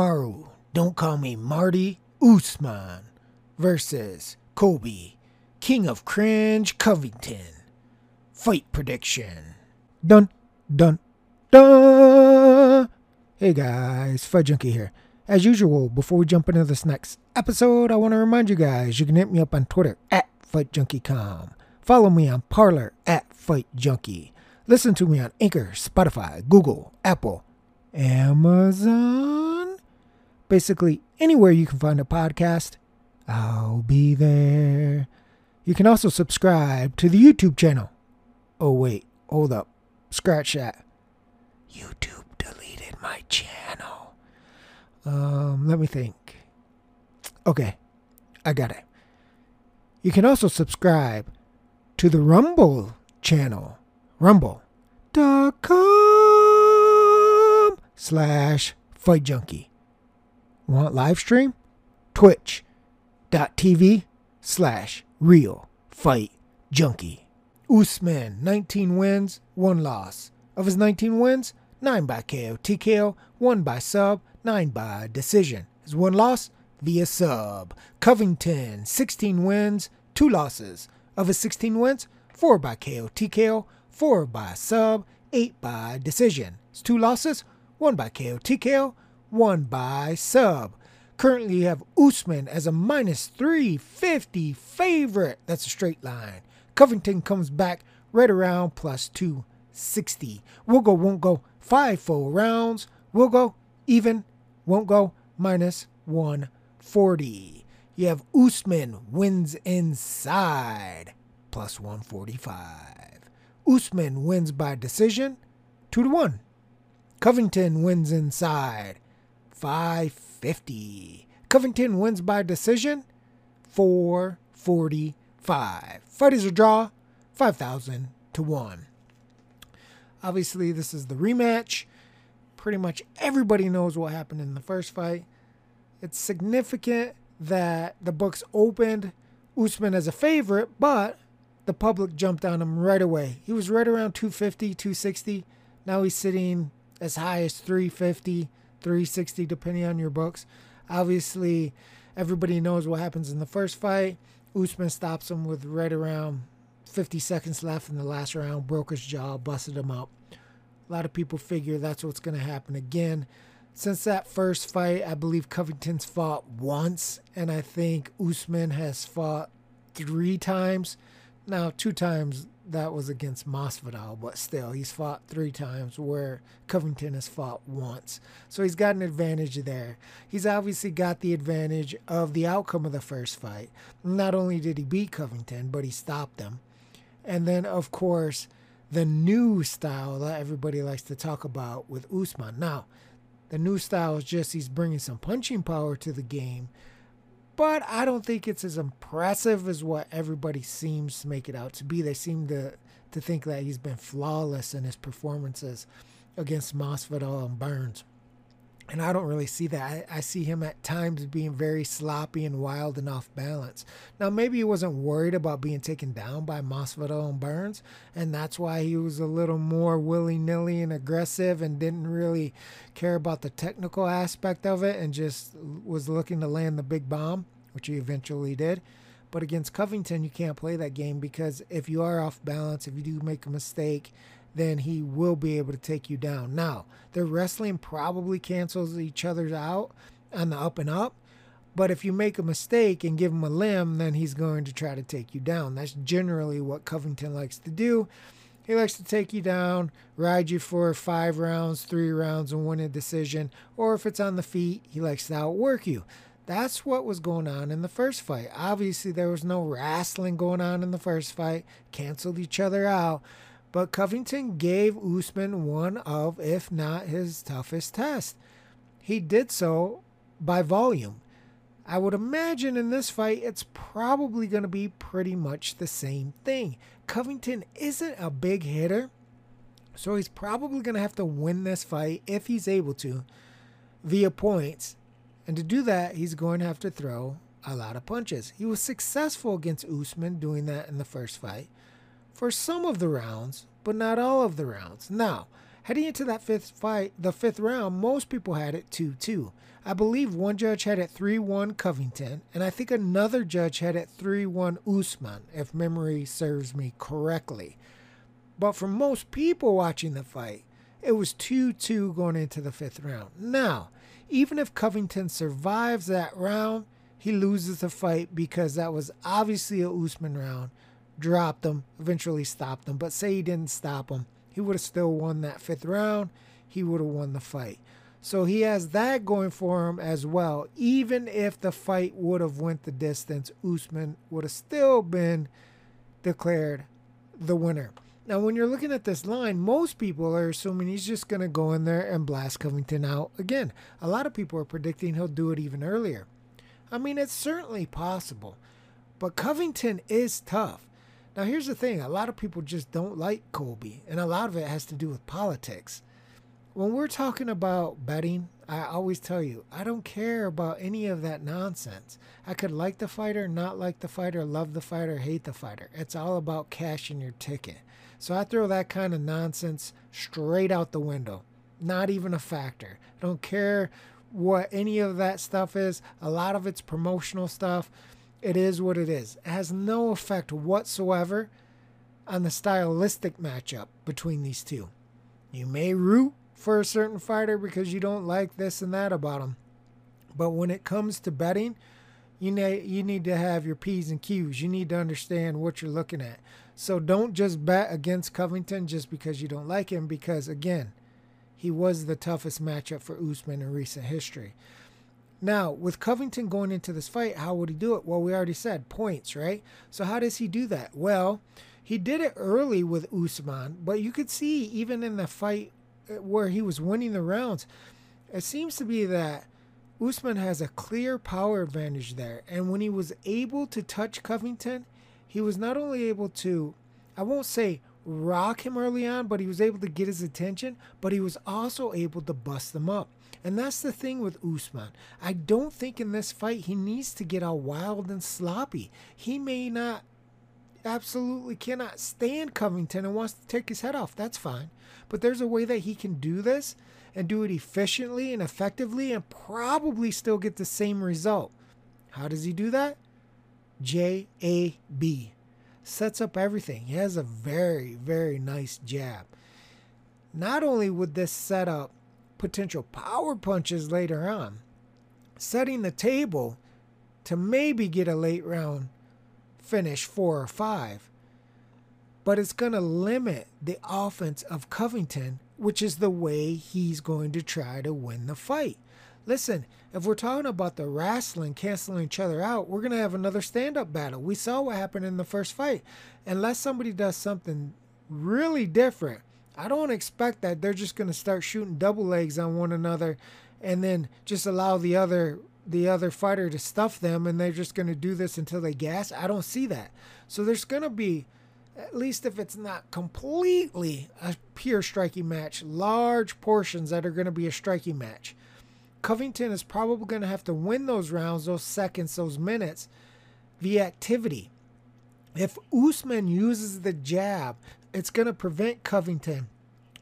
Kamaru, don't call me Marty, Usman versus Colby, King of Cringe Covington. Fight prediction. Dun, dun, dun. Hey guys, Fight Junkie here. As usual, before we jump into this next episode, I want to remind you guys you can hit me up on Twitter at FightJunkieCom. Follow me on Parler at FightJunkie. Listen to me on Anchor, Spotify, Google, Apple, Amazon. Basically, anywhere you can find a podcast, I'll be there. You can also subscribe to the YouTube channel. Oh, wait, hold up. Scratch that. YouTube deleted my channel. Um, let me think. Okay, I got it. You can also subscribe to the Rumble channel. Rumble.com slash Fight Junkie. Want live stream? Twitch.tv slash Real Fight Junkie. Usman, 19 wins, 1 loss. Of his 19 wins, 9 by KO, TKO, 1 by sub, 9 by decision. His 1 loss, via sub. Covington, 16 wins, 2 losses. Of his 16 wins, 4 by KO, TKO, 4 by sub, 8 by decision. His 2 losses, 1 by KO, TKO, 1 by sub. Currently, you have Usman as a minus 350 favorite. That's a straight line. Covington comes back right around plus 260. We'll go, won't go, five full rounds. We'll go even, won't go, minus 140. You have Usman wins inside, plus 145. Usman wins by decision, 2 to 1. Covington wins inside, 550. Covington wins by decision, 445. Fight is a draw, 5,000 to 1. Obviously, this is the rematch. Pretty much everybody knows what happened in the first fight. It's significant that the books opened Usman as a favorite, but the public jumped on him right away. He was right around 250, 260. Now he's sitting as high as 350, 360, depending on your books. Obviously, everybody knows what happens in the first fight. Usman stops him with right around 50 seconds left in the last round, broke his jaw, busted him up. A lot of people figure that's what's going to happen again. Since that first fight, I believe Covington's fought once, and I think Usman has fought three times. Now, two times that was against Masvidal, but still, he's fought three times where Covington has fought once. So he's got an advantage there. He's obviously got the advantage of the outcome of the first fight. Not only did he beat Covington, but he stopped him. And then, of course, the new style that everybody likes to talk about with Usman. Now, the new style is just he's bringing some punching power to the game, but I don't think it's as impressive as what everybody seems to make it out to be. They seem to to think that he's been flawless in his performances against Masvidal and Burns. And I don't really see that. I, I, see him at times being very sloppy and wild and off balance. Now, maybe he wasn't worried about being taken down by Masvidal and Burns, and that's why he was a little more willy nilly and aggressive and didn't really care about the technical aspect of it and just was looking to land the big bomb, which he eventually did. But against Covington, you can't play that game because if you are off balance, if you do make a mistake, then he will be able to take you down. Now, the wrestling probably cancels each other out on the up and up, but if you make a mistake and give him a limb, then he's going to try to take you down. That's generally what Covington likes to do. He likes to take you down, ride you for five rounds, three rounds, and win a decision. Or if it's on the feet, he likes to outwork you. That's what was going on in the first fight. Obviously, there was no wrestling going on in the first fight, canceled each other out. But Covington gave Usman one of, if not his toughest test. He did so by volume. I would imagine in this fight, it's probably going to be pretty much the same thing. Covington isn't a big hitter, so he's probably going to have to win this fight if he's able to via points. And to do that, he's going to have to throw a lot of punches. He was successful against Usman doing that in the first fight for some of the rounds, but not all of the rounds. Now, Heading into that fifth fight, the fifth round, most people had it 2 2. I believe one judge had it 3 1 Covington, and I think another judge had it 3 1 Usman, if memory serves me correctly. But for most people watching the fight, it was 2 2 going into the fifth round. Now, even if Covington survives that round, he loses the fight because that was obviously a Usman round. Dropped him, eventually stopped him. But say he didn't stop him, he would have still won that fifth round. He would have won the fight. So he has that going for him as well. Even if the fight would have went the distance, Usman would have still been declared the winner. Now, when you're looking at this line, most people are assuming he's just going to go in there and blast Covington out again. A lot of people are predicting he'll do it even earlier. I mean, it's certainly possible, but Covington is tough. Now, here's the thing a lot of people just don't like Colby, and a lot of it has to do with politics. When we're talking about betting, I always tell you, I don't care about any of that nonsense. I could like the fighter, not like the fighter, love the fighter, hate the fighter. It's all about cashing your ticket. So I throw that kind of nonsense straight out the window. Not even a factor. I don't care what any of that stuff is. A lot of it's promotional stuff. It is what it is. It has no effect whatsoever on the stylistic matchup between these two. You may root for a certain fighter because you don't like this and that about him. But when it comes to betting, you need you need to have your P's and Q's. You need to understand what you're looking at. So don't just bet against Covington just because you don't like him because again, he was the toughest matchup for Usman in recent history. Now, with Covington going into this fight, how would he do it? Well, we already said points, right? So, how does he do that? Well, he did it early with Usman, but you could see even in the fight uh, where he was winning the rounds, it seems to be that Usman has a clear power advantage there. And when he was able to touch Covington, he was not only able to, I won't say rock him early on, but he was able to get his attention, but he was also able to bust them up. And that's the thing with Usman. I don't think in this fight he needs to get all wild and sloppy. He may not absolutely cannot stand Covington and wants to take his head off. That's fine. But there's a way that he can do this and do it efficiently and effectively and probably still get the same result. How does he do that? J A B sets up everything. He has a very, very nice jab. Not only would this set up potential power punches later on, setting the table to maybe get a late round finish four or five, but it's going to limit the offense of Covington, which is the way he's going to try to win the fight. Listen, if we're talking about the wrestling canceling each other out, we're going to have another stand up battle. We saw what happened in the first fight. Unless somebody does something really different, I don't expect that they're just going to start shooting double legs on one another and then just allow the other the other fighter to stuff them and they're just going to do this until they gas. I don't see that. So there's going to be at least if it's not completely a pure striking match, large portions that are going to be a striking match. Covington is probably going to have to win those rounds, those seconds, those minutes via activity. If Usman uses the jab, it's going to prevent Covington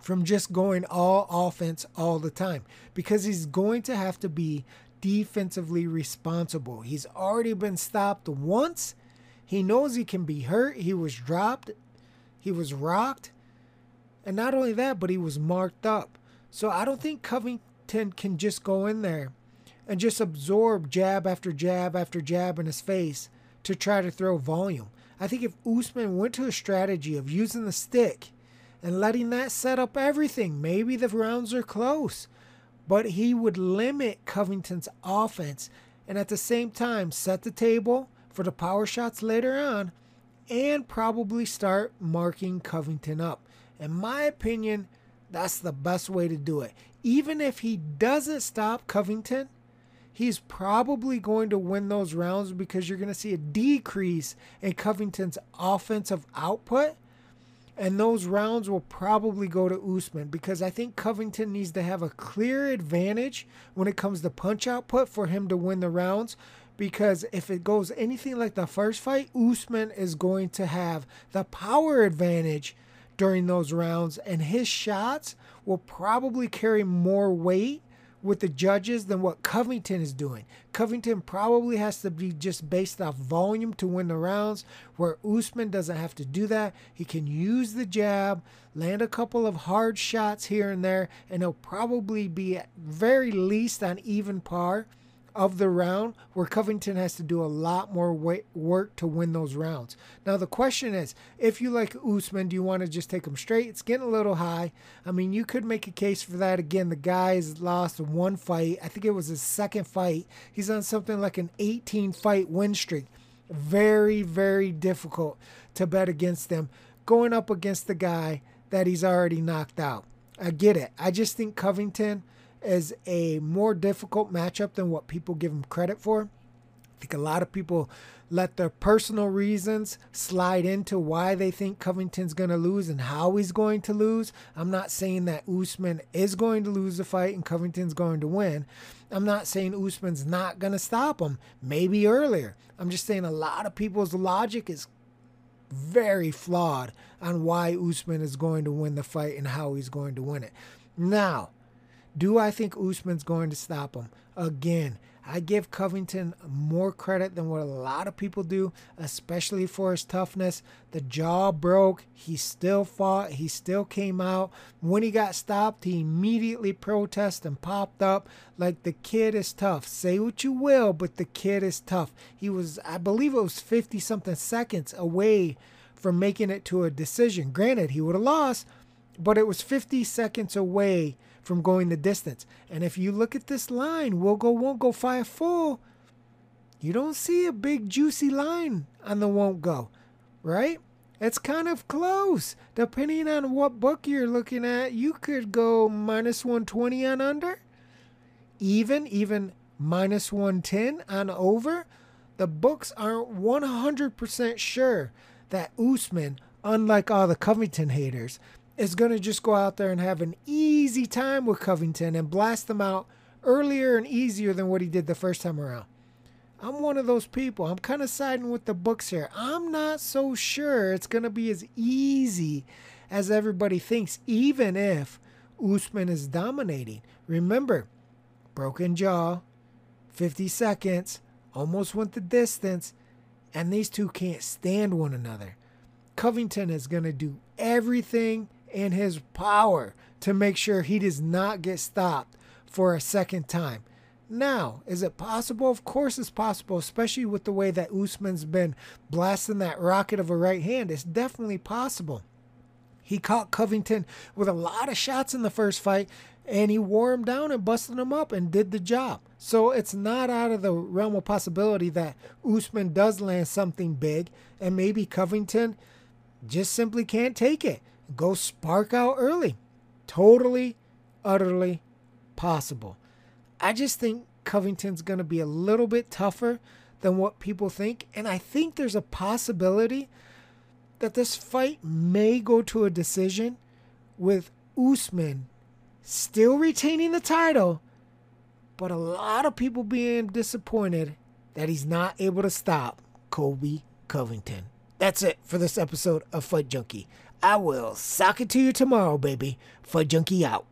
from just going all offense all the time because he's going to have to be defensively responsible. He's already been stopped once. He knows he can be hurt. He was dropped. He was rocked. And not only that, but he was marked up. So I don't think Covington can just go in there and just absorb jab after jab after jab in his face to try to throw volume. I think if Usman went to a strategy of using the stick and letting that set up everything, maybe the rounds are close, but he would limit Covington's offense and at the same time set the table for the power shots later on and probably start marking Covington up. In my opinion, that's the best way to do it. Even if he doesn't stop Covington, he's probably going to win those rounds because you're going to see a decrease in Covington's offensive output. And those rounds will probably go to Usman because I think Covington needs to have a clear advantage when it comes to punch output for him to win the rounds. Because if it goes anything like the first fight, Usman is going to have the power advantage during those rounds, and his shots will probably carry more weight with the judges than what Covington is doing. Covington probably has to be just based off volume to win the rounds, where Usman doesn't have to do that. He can use the jab, land a couple of hard shots here and there, and he'll probably be at very least on even par of the round where Covington has to do a lot more work to win those rounds. Now, the question is if you like Usman, do you want to just take him straight? It's getting a little high. I mean, you could make a case for that. Again, the guy's lost one fight. I think it was his second fight. He's on something like an 18 fight win streak. Very, very difficult to bet against them going up against the guy that he's already knocked out. I get it. I just think Covington is a more difficult matchup than what people give him credit for. I think a lot of people let their personal reasons slide into why they think Covington's going to lose and how he's going to lose. I'm not saying that Usman is going to lose the fight and Covington's going to win. I'm not saying Usman's not going to stop him, maybe earlier. I'm just saying a lot of people's logic is very flawed on why Usman is going to win the fight and how he's going to win it. Now, do I think Usman's going to stop him? Again, I give Covington more credit than what a lot of people do, especially for his toughness. The jaw broke. He still fought. He still came out. When he got stopped, he immediately protested and popped up like the kid is tough. Say what you will, but the kid is tough. He was, I believe it was 50 something seconds away from making it to a decision. Granted, he would have lost, but it was 50 seconds away from going the distance. And if you look at this line, will go, won't go five full. You don't see a big juicy line on the won't go, right? It's kind of close. Depending on what book you're looking at, you could go minus 120 on under, even, even minus 110 on over. The books aren't 100% sure that Usman, unlike all the Covington haters, is going to just go out there and have an easy time with Covington and blast them out earlier and easier than what he did the first time around. I'm one of those people. I'm kind of siding with the books here. I'm not so sure it's going to be as easy as everybody thinks, even if Usman is dominating. Remember, broken jaw, 50 seconds, almost went the distance, and these two can't stand one another. Covington is going to do everything in his power to make sure he does not get stopped for a second time. Now, is it possible? Of course it's possible, especially with the way that Usman's been blasting that rocket of a right hand. It's definitely possible. He caught Covington with a lot of shots in the first fight, and he wore him down and busted him up and did the job. So it's not out of the realm of possibility that Usman does land something big, and maybe Covington just simply can't take it go spark out early. Totally, utterly possible. I just think Covington's going to be a little bit tougher than what people think. And I think there's a possibility that this fight may go to a decision with Usman still retaining the title, but a lot of people being disappointed that he's not able to stop Colby Covington. That's it for this episode of Fight Junkie. I will sock it to you tomorrow, baby. for Junkie out.